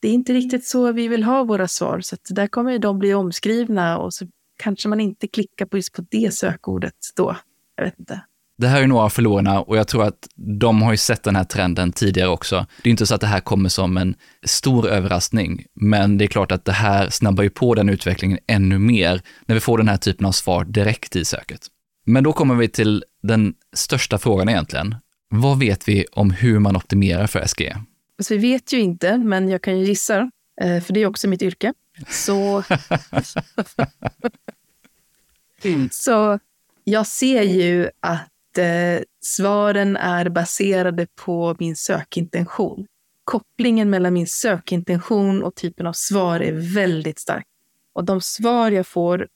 det är inte riktigt så vi vill ha våra svar. Så där kommer de bli omskrivna och så kanske man inte klickar på just på det sökordet då. Jag vet inte. Det här är några av förlorarna och jag tror att de har ju sett den här trenden tidigare också. Det är inte så att det här kommer som en stor överraskning, men det är klart att det här snabbar ju på den utvecklingen ännu mer när vi får den här typen av svar direkt i söket. Men då kommer vi till den största frågan egentligen. Vad vet vi om hur man optimerar för SGE? Så vi vet ju inte, men jag kan ju gissa, eh, för det är också mitt yrke. Så, så jag ser ju att eh, svaren är baserade på min sökintention. Kopplingen mellan min sökintention och typen av svar är väldigt stark. Och de svar jag får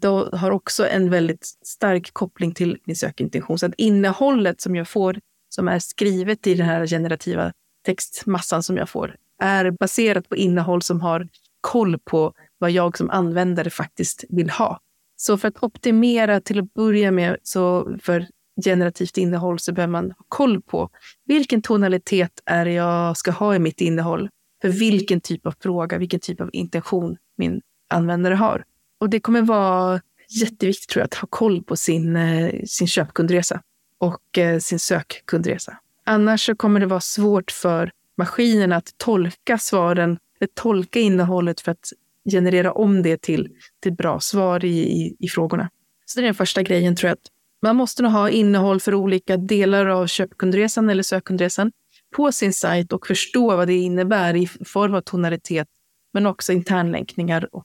då har också en väldigt stark koppling till min sökintention. Så att innehållet som jag får, som är skrivet i den här generativa textmassan som jag får, är baserat på innehåll som har koll på vad jag som användare faktiskt vill ha. Så för att optimera till att börja med, så för generativt innehåll så behöver man ha koll på vilken tonalitet är det jag ska ha i mitt innehåll. För vilken typ av fråga, vilken typ av intention min användare har. Och det kommer vara jätteviktigt tror jag, att ha koll på sin, eh, sin köpkundresa och eh, sin sökkundresa. Annars så kommer det vara svårt för maskinen att tolka svaren, eller tolka innehållet för att generera om det till, till bra svar i, i, i frågorna. Så det är den första grejen tror jag, att man måste nog ha innehåll för olika delar av köpkundresan eller sökkundresan på sin sajt och förstå vad det innebär i form av tonalitet, men också internlänkningar och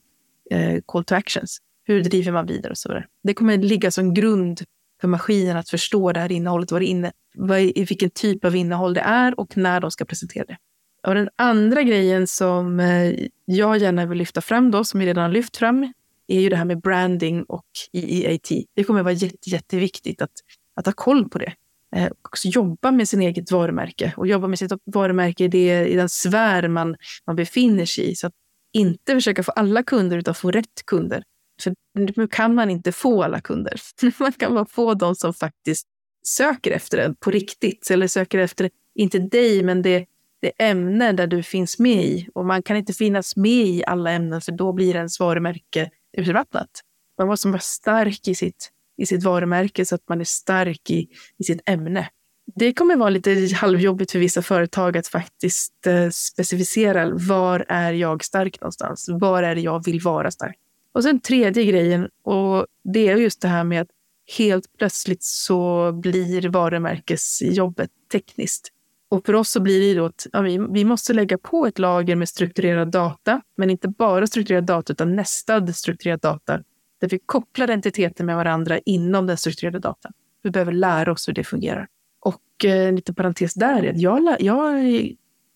eh, call to actions. Hur driver man vidare och så vidare. Det kommer ligga som grund för maskinen att förstå det här innehållet, vad det inne, vad, vilken typ av innehåll det är och när de ska presentera det. Och den andra grejen som eh, jag gärna vill lyfta fram, då, som vi redan har lyft fram, är ju det här med branding och EEAT. Det kommer att vara jätte, jätteviktigt att, att ha koll på det. Eh, också jobba med sin eget varumärke och jobba med sitt varumärke i, det, i den sfär man, man befinner sig i. Så att inte försöka få alla kunder utan få rätt kunder. För nu kan man inte få alla kunder. Man kan bara få de som faktiskt söker efter det på riktigt. Eller söker efter, inte dig, men det, det ämne där du finns med i. Och man kan inte finnas med i alla ämnen för då blir ens varumärke urvattnat. Man måste vara stark i sitt, i sitt varumärke så att man är stark i, i sitt ämne. Det kommer vara lite halvjobbigt för vissa företag att faktiskt eh, specificera var är jag stark någonstans? Var är det jag vill vara stark? Och sen tredje grejen, och det är just det här med att helt plötsligt så blir varumärkesjobbet tekniskt. Och för oss så blir det då att ja, vi, vi måste lägga på ett lager med strukturerad data, men inte bara strukturerad data utan nästad strukturerad data, där vi kopplar entiteter med varandra inom den strukturerade datan. Vi behöver lära oss hur det fungerar. Och eh, en liten parentes där är att jag, jag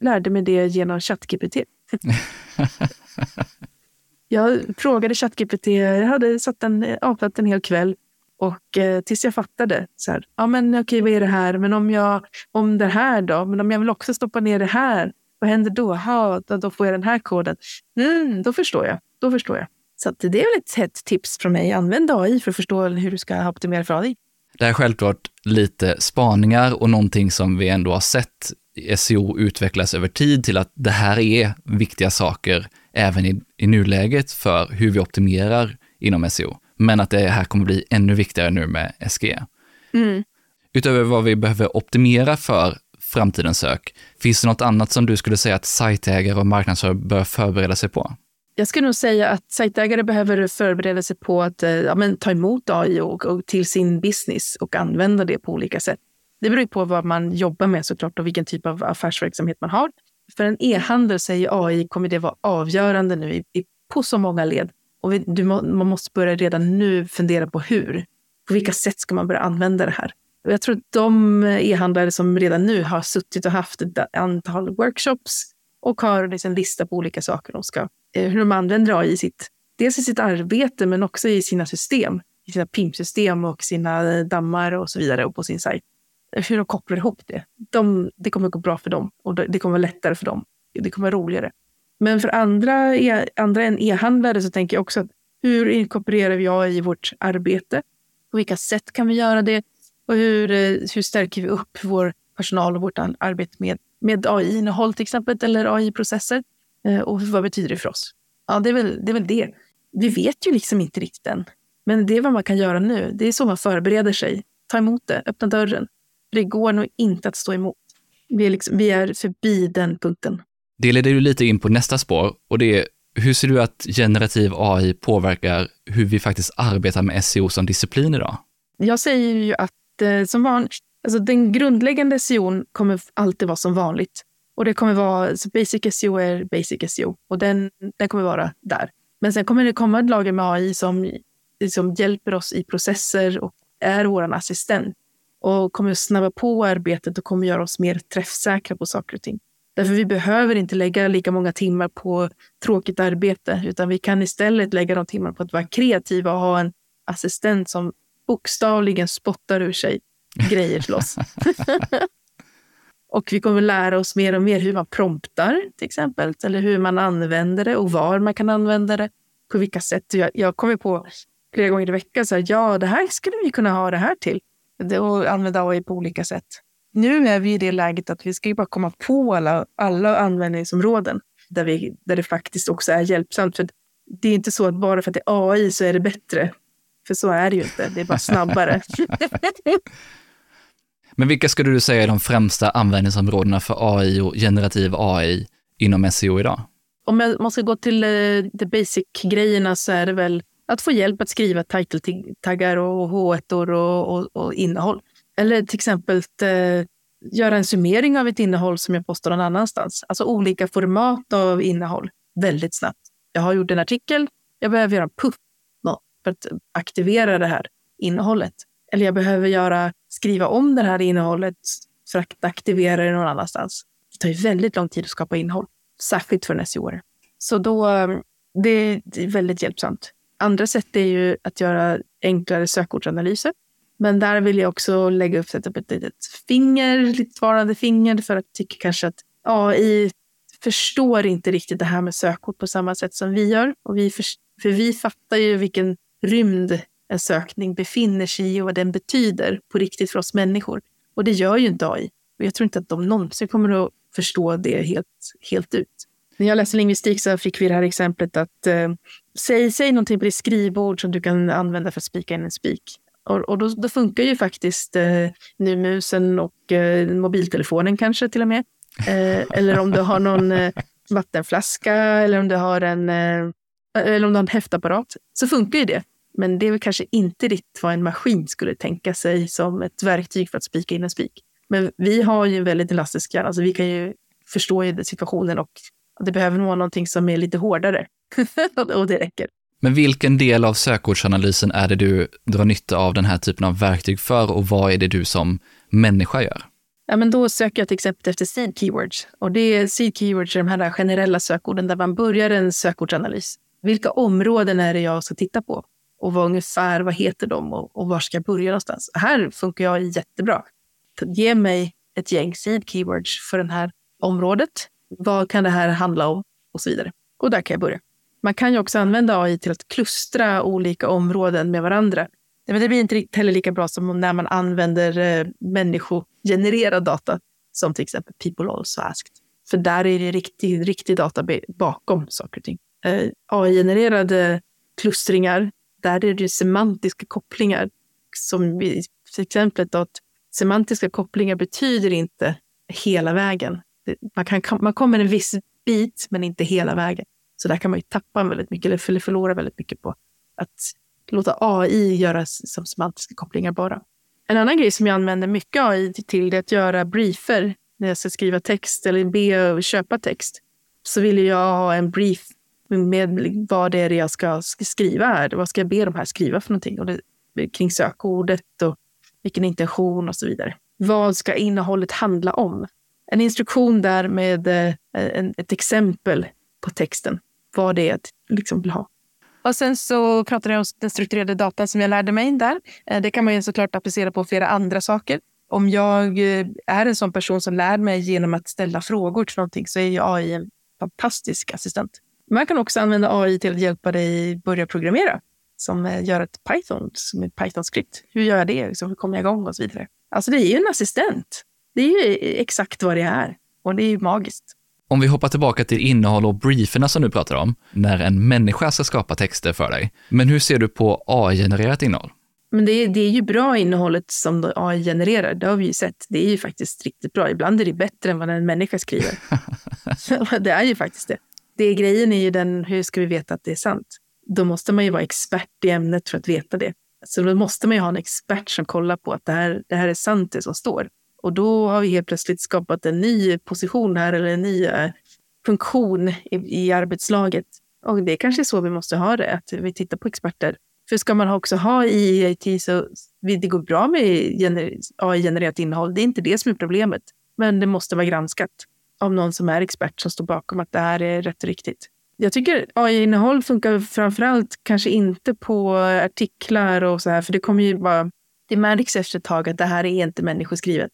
lärde mig det genom ChatGPT. jag frågade ChatGPT, jag hade satt en, avsatt en hel kväll och eh, tills jag fattade, så här, ja men okej, vad är det här? Men om jag, om det här då? Men om jag vill också stoppa ner det här, vad händer då? Ha, då, då får jag den här koden. Mm, då förstår jag. Då förstår jag. Så det är väl ett hett tips från mig. Använd AI för att förstå hur du ska optimera för AI. Det är självklart lite spaningar och någonting som vi ändå har sett SEO utvecklas över tid till att det här är viktiga saker även i, i nuläget för hur vi optimerar inom SEO. Men att det här kommer bli ännu viktigare nu med SGE. Mm. Utöver vad vi behöver optimera för framtidens sök, finns det något annat som du skulle säga att sajtägare och marknadsförare bör förbereda sig på? Jag skulle nog säga att sajtägare behöver förbereda sig på att eh, ja, men, ta emot AI och, och, till sin business och använda det på olika sätt. Det beror på vad man jobbar med såklart och vilken typ av affärsverksamhet man har. För en e-handel säger AI kommer det vara avgörande nu i, i, på så många led. Och vi, du, man måste börja redan nu fundera på hur. På vilka sätt ska man börja använda det här? Och jag tror att de e-handlare som redan nu har suttit och haft ett antal workshops och har liksom en lista på olika saker de ska, eh, hur de använder AI i sitt, dels i sitt arbete men också i sina system, i sina PIM-system och sina dammar och så vidare och på sin sajt. Hur de kopplar ihop det. De, det kommer gå bra för dem och det kommer vara lättare för dem. Det kommer vara roligare. Men för andra, e, andra än e-handlare så tänker jag också att hur inkorporerar vi AI i vårt arbete? På vilka sätt kan vi göra det? Och hur, eh, hur stärker vi upp vår personal och vårt arbete med, med AI-innehåll till exempel, eller AI-processer? Eh, och vad betyder det för oss? Ja, det är, väl, det är väl det. Vi vet ju liksom inte riktigt än. Men det är vad man kan göra nu. Det är så man förbereder sig. Ta emot det, öppna dörren. det går nog inte att stå emot. Vi är, liksom, vi är förbi den punkten. Det leder ju lite in på nästa spår och det är hur ser du att generativ AI påverkar hur vi faktiskt arbetar med SEO som disciplin idag? Jag säger ju att eh, som vanligt, alltså den grundläggande SEO kommer alltid vara som vanligt. Och det kommer vara, så basic SEO är basic SEO och den, den kommer vara där. Men sen kommer det komma ett lager med AI som, som hjälper oss i processer och är vår assistent och kommer snabba på arbetet och kommer göra oss mer träffsäkra på saker och ting. Därför vi behöver inte lägga lika många timmar på tråkigt arbete, utan vi kan istället lägga de timmarna på att vara kreativa och ha en assistent som bokstavligen spottar ur sig grejer till oss. och vi kommer lära oss mer och mer hur man promptar, till exempel, eller hur man använder det och var man kan använda det, på vilka sätt. Jag, jag kommer på flera gånger i veckan, så här, ja, det här skulle vi kunna ha det här till. Och använda AI på olika sätt nu är vi i det läget att vi ska ju bara komma på alla, alla användningsområden där, vi, där det faktiskt också är hjälpsamt. För det är inte så att bara för att det är AI så är det bättre. För så är det ju inte, det är bara snabbare. Men vilka skulle du säga är de främsta användningsområdena för AI och generativ AI inom SEO idag? Om man ska gå till uh, the basic-grejerna så är det väl att få hjälp att skriva title-taggar och H1 och, och, och innehåll. Eller till exempel eh, göra en summering av ett innehåll som jag postar någon annanstans. Alltså olika format av innehåll väldigt snabbt. Jag har gjort en artikel, jag behöver göra en puff för att aktivera det här innehållet. Eller jag behöver göra, skriva om det här innehållet för att aktivera det någon annanstans. Det tar ju väldigt lång tid att skapa innehåll, särskilt för en seo. Så då, eh, det är väldigt hjälpsamt. Andra sätt är ju att göra enklare sökordsanalyser. Men där vill jag också lägga upp, sätta upp ett litet finger, lite varande finger, för att jag tycker kanske att AI förstår inte riktigt det här med sökord på samma sätt som vi gör. Och vi för, för vi fattar ju vilken rymd en sökning befinner sig i och vad den betyder på riktigt för oss människor. Och det gör ju inte AI. Och jag tror inte att de någonsin kommer att förstå det helt, helt ut. När jag läste lingvistik så fick vi det här exemplet att eh, säg, säg någonting på ditt skrivbord som du kan använda för att spika in en spik. Och, och då, då, funkar ju faktiskt eh, nu musen och eh, mobiltelefonen kanske till och med. Eh, eller om du har någon eh, vattenflaska eller om du har en, eh, eller om du har en häftapparat så funkar ju det. Men det är väl kanske inte riktigt vad en maskin skulle tänka sig som ett verktyg för att spika in en spik. Men vi har ju en väldigt elastisk hjärna, alltså vi kan ju förstå situationen och det behöver vara någonting som är lite hårdare. och det räcker. Men vilken del av sökordsanalysen är det du drar nytta av den här typen av verktyg för och vad är det du som människa gör? Ja, men då söker jag till exempel efter seed keywords. Och det är seed keywords är de här generella sökorden där man börjar en sökordsanalys. Vilka områden är det jag ska titta på? Och vad ungefär, vad heter de och, och var ska jag börja någonstans? Här funkar jag jättebra. Ge mig ett gäng seed keywords för det här området. Vad kan det här handla om? Och så vidare. Och där kan jag börja. Man kan ju också använda AI till att klustra olika områden med varandra. Men det blir inte heller lika bra som när man använder eh, människogenererad data, som till exempel People Also Asked. För där är det riktig, riktig data bakom saker och ting. Eh, AI-genererade klustringar, där är det semantiska kopplingar. Som i exemplet att semantiska kopplingar betyder inte hela vägen. Man, kan, man kommer en viss bit, men inte hela vägen. Så där kan man ju tappa väldigt mycket, eller förlora väldigt mycket på att låta AI göra som semantiska kopplingar bara. En annan grej som jag använder mycket AI till är att göra briefer när jag ska skriva text eller be och köpa text. Så vill jag ha en brief med vad det är jag ska skriva här. Vad ska jag be de här skriva för någonting? Och det, kring sökordet och vilken intention och så vidare. Vad ska innehållet handla om? En instruktion där med eh, en, ett exempel på texten. Vad det är jag liksom vill ha. Och sen så pratade jag om den strukturerade datan som jag lärde mig där. Eh, det kan man ju såklart applicera på flera andra saker. Om jag eh, är en sån person som lär mig genom att ställa frågor till någonting så är ju AI en fantastisk assistent. Man kan också använda AI till att hjälpa dig börja programmera. Som eh, gör ett Python, som ett Python-skript. Hur gör jag det? Liksom, hur kommer jag igång? Och så vidare. Alltså det är ju en assistent. Det är ju exakt vad det är. Och det är ju magiskt. Om vi hoppar tillbaka till innehåll och brieferna som du pratar om, när en människa ska skapa texter för dig. Men hur ser du på AI-genererat innehåll? Men det är, det är ju bra innehållet som AI genererar. Det har vi ju sett. Det är ju faktiskt riktigt bra. Ibland är det bättre än vad en människa skriver. det är ju faktiskt det. det. Grejen är ju den, hur ska vi veta att det är sant? Då måste man ju vara expert i ämnet för att veta det. Så då måste man ju ha en expert som kollar på att det här, det här är sant det som står. Och då har vi helt plötsligt skapat en ny position här eller en ny eh, funktion i, i arbetslaget. Och det är kanske så vi måste ha det, att vi tittar på experter. För ska man också ha i IT så det går bra med AI-genererat innehåll. Det är inte det som är problemet. Men det måste vara granskat av någon som är expert som står bakom att det här är rätt och riktigt. Jag tycker AI-innehåll funkar framför allt kanske inte på artiklar och så här, för det kommer ju bara... Det märks efter ett tag att det här är inte människoskrivet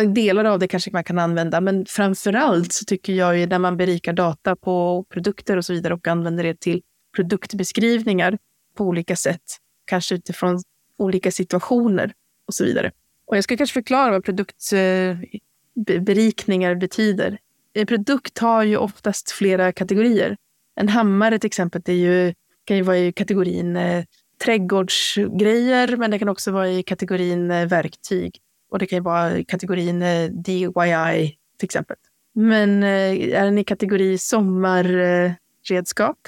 Eh, delar av det kanske man kan använda, men framför allt så tycker jag ju när man berikar data på produkter och så vidare och använder det till produktbeskrivningar på olika sätt, kanske utifrån olika situationer och så vidare. Och jag ska kanske förklara vad produktberikningar eh, betyder. En produkt har ju oftast flera kategorier. En hammare till exempel är ju, kan ju vara i kategorin eh, trädgårdsgrejer, men det kan också vara i kategorin eh, verktyg. Och det kan ju vara kategorin eh, DIY till exempel. Men eh, är den i kategori sommarredskap?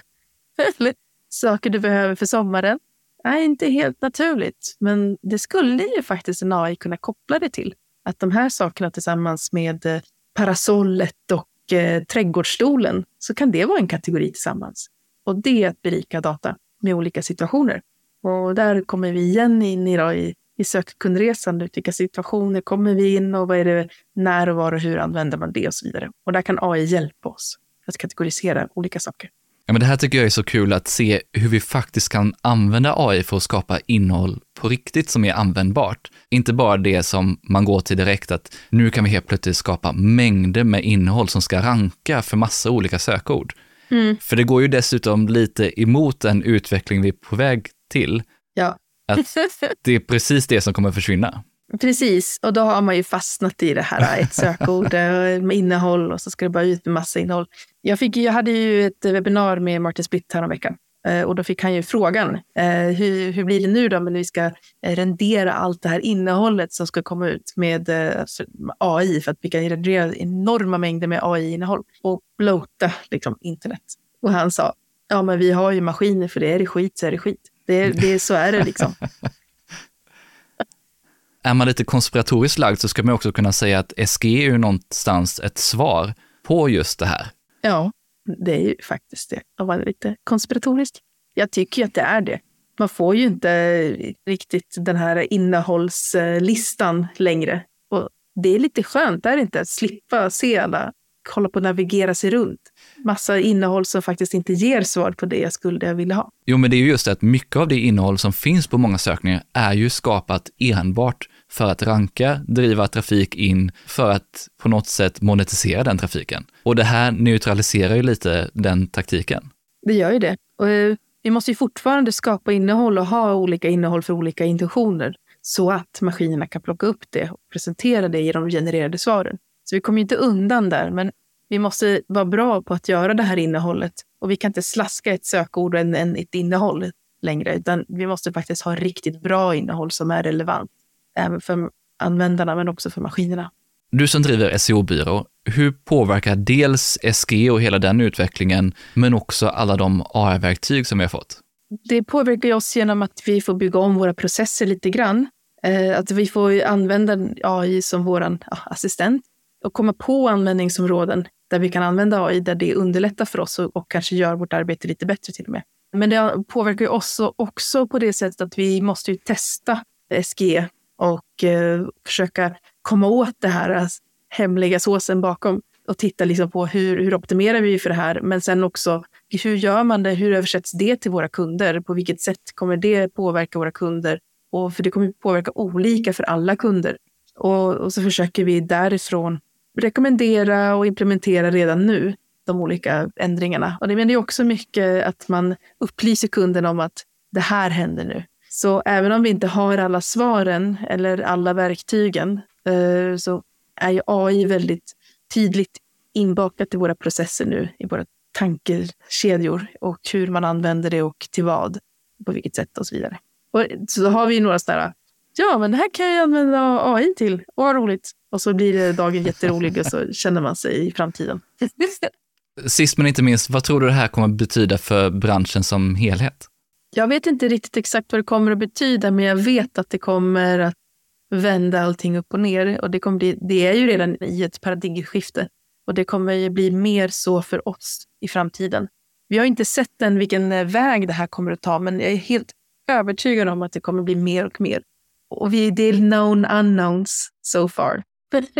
Eller saker du behöver för sommaren? Nej, inte helt naturligt. Men det skulle ju faktiskt en AI kunna koppla det till. Att de här sakerna tillsammans med eh, parasollet och eh, trädgårdsstolen, så kan det vara en kategori tillsammans. Och det är att berika data med olika situationer. Och där kommer vi igen in i, då, i i sökkundresan. Vilka situationer kommer vi in och vad är det, när och var och hur använder man det och så vidare. Och där kan AI hjälpa oss att kategorisera olika saker. Ja, men det här tycker jag är så kul att se hur vi faktiskt kan använda AI för att skapa innehåll på riktigt som är användbart. Inte bara det som man går till direkt att nu kan vi helt plötsligt skapa mängder med innehåll som ska ranka för massa olika sökord. Mm. För det går ju dessutom lite emot den utveckling vi är på väg till. Att det är precis det som kommer försvinna. Precis, och då har man ju fastnat i det här, ett sökord eh, med innehåll och så ska det bara ut med massa innehåll. Jag, fick, jag hade ju ett webbinar med Martin Splitt häromveckan eh, och då fick han ju frågan, eh, hur, hur blir det nu då när vi ska rendera allt det här innehållet som ska komma ut med AI för att vi kan rendera enorma mängder med AI-innehåll och bloata liksom, internet. Och han sa, ja men vi har ju maskiner för det, är det skit så är det skit. Det, det, så är det liksom. är man lite konspiratoriskt lagd så ska man också kunna säga att SG är ju någonstans ett svar på just det här. Ja, det är ju faktiskt det, att vara lite konspiratorisk. Jag tycker ju att det är det. Man får ju inte riktigt den här innehållslistan längre. Och det är lite skönt, är det inte? Att slippa se alla, kolla på navigera sig runt. Massa innehåll som faktiskt inte ger svar på det jag skulle jag ville ha. Jo, men det är ju just det att mycket av det innehåll som finns på många sökningar är ju skapat enbart för att ranka, driva trafik in, för att på något sätt monetisera den trafiken. Och det här neutraliserar ju lite den taktiken. Det gör ju det. Och eh, vi måste ju fortfarande skapa innehåll och ha olika innehåll för olika intentioner så att maskinerna kan plocka upp det och presentera det i de genererade svaren. Så vi kommer inte undan där, men vi måste vara bra på att göra det här innehållet och vi kan inte slaska ett sökord och en, ett innehåll längre, utan vi måste faktiskt ha riktigt bra innehåll som är relevant även för användarna men också för maskinerna. Du som driver SEO-byrå, hur påverkar dels SG och hela den utvecklingen, men också alla de AI-verktyg som vi har fått? Det påverkar oss genom att vi får bygga om våra processer lite grann. Eh, att vi får använda AI som vår assistent och komma på användningsområden där vi kan använda AI, där det underlättar för oss och, och kanske gör vårt arbete lite bättre till och med. Men det påverkar ju oss också på det sättet att vi måste testa SG och eh, försöka komma åt det här alltså, hemliga såsen bakom och titta liksom på hur, hur optimerar vi för det här, men sen också hur gör man det? Hur översätts det till våra kunder? På vilket sätt kommer det påverka våra kunder? Och för det kommer påverka olika för alla kunder. Och, och så försöker vi därifrån rekommendera och implementera redan nu de olika ändringarna. Och det, menar ju också mycket att man upplyser kunden om att det här händer nu. Så även om vi inte har alla svaren eller alla verktygen eh, så är ju AI väldigt tydligt inbakat i våra processer nu, i våra tankekedjor och hur man använder det och till vad, på vilket sätt och så vidare. Och så har vi några sådana ja, men det här kan jag använda AI till. Och vad roligt. Och så blir det dagen jätterolig och så känner man sig i framtiden. Sist men inte minst, vad tror du det här kommer betyda för branschen som helhet? Jag vet inte riktigt exakt vad det kommer att betyda, men jag vet att det kommer att vända allting upp och ner. Och det, kommer bli, det är ju redan i ett paradigmskifte och det kommer ju bli mer så för oss i framtiden. Vi har inte sett än vilken eh, väg det här kommer att ta, men jag är helt övertygad om att det kommer bli mer och mer. Och vi, är known unknowns so far.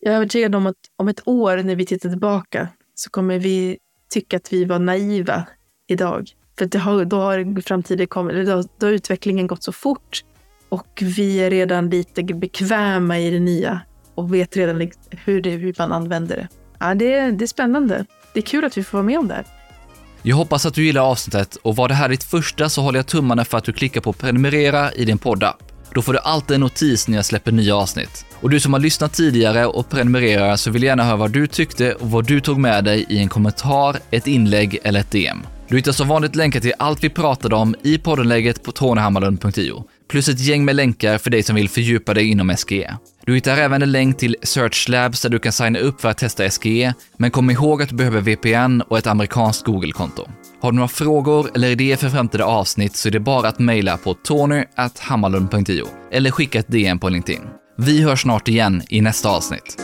jag är övertygad om att om ett år när vi tittar tillbaka så kommer vi tycka att vi var naiva idag. För har, då har framtiden kommit, då, då har utvecklingen gått så fort och vi är redan lite bekväma i det nya och vet redan hur, det, hur man använder det. Ja, det, det är spännande. Det är kul att vi får vara med om det här. Jag hoppas att du gillar avsnittet och var det här ditt första så håller jag tummarna för att du klickar på prenumerera i din poddapp. Då får du alltid en notis när jag släpper nya avsnitt. Och du som har lyssnat tidigare och prenumererar så vill jag gärna höra vad du tyckte och vad du tog med dig i en kommentar, ett inlägg eller ett DM. Du hittar som vanligt länkar till allt vi pratade om i poddenlägget på tonyhammarlund.io, plus ett gäng med länkar för dig som vill fördjupa dig inom SGE. Du hittar även en länk till Search Labs där du kan signa upp för att testa SGE, men kom ihåg att du behöver VPN och ett amerikanskt Google-konto. Har du några frågor eller idéer för framtida avsnitt så är det bara att mejla på tony.hammarlund.io eller skicka ett DM på LinkedIn. Vi hörs snart igen i nästa avsnitt.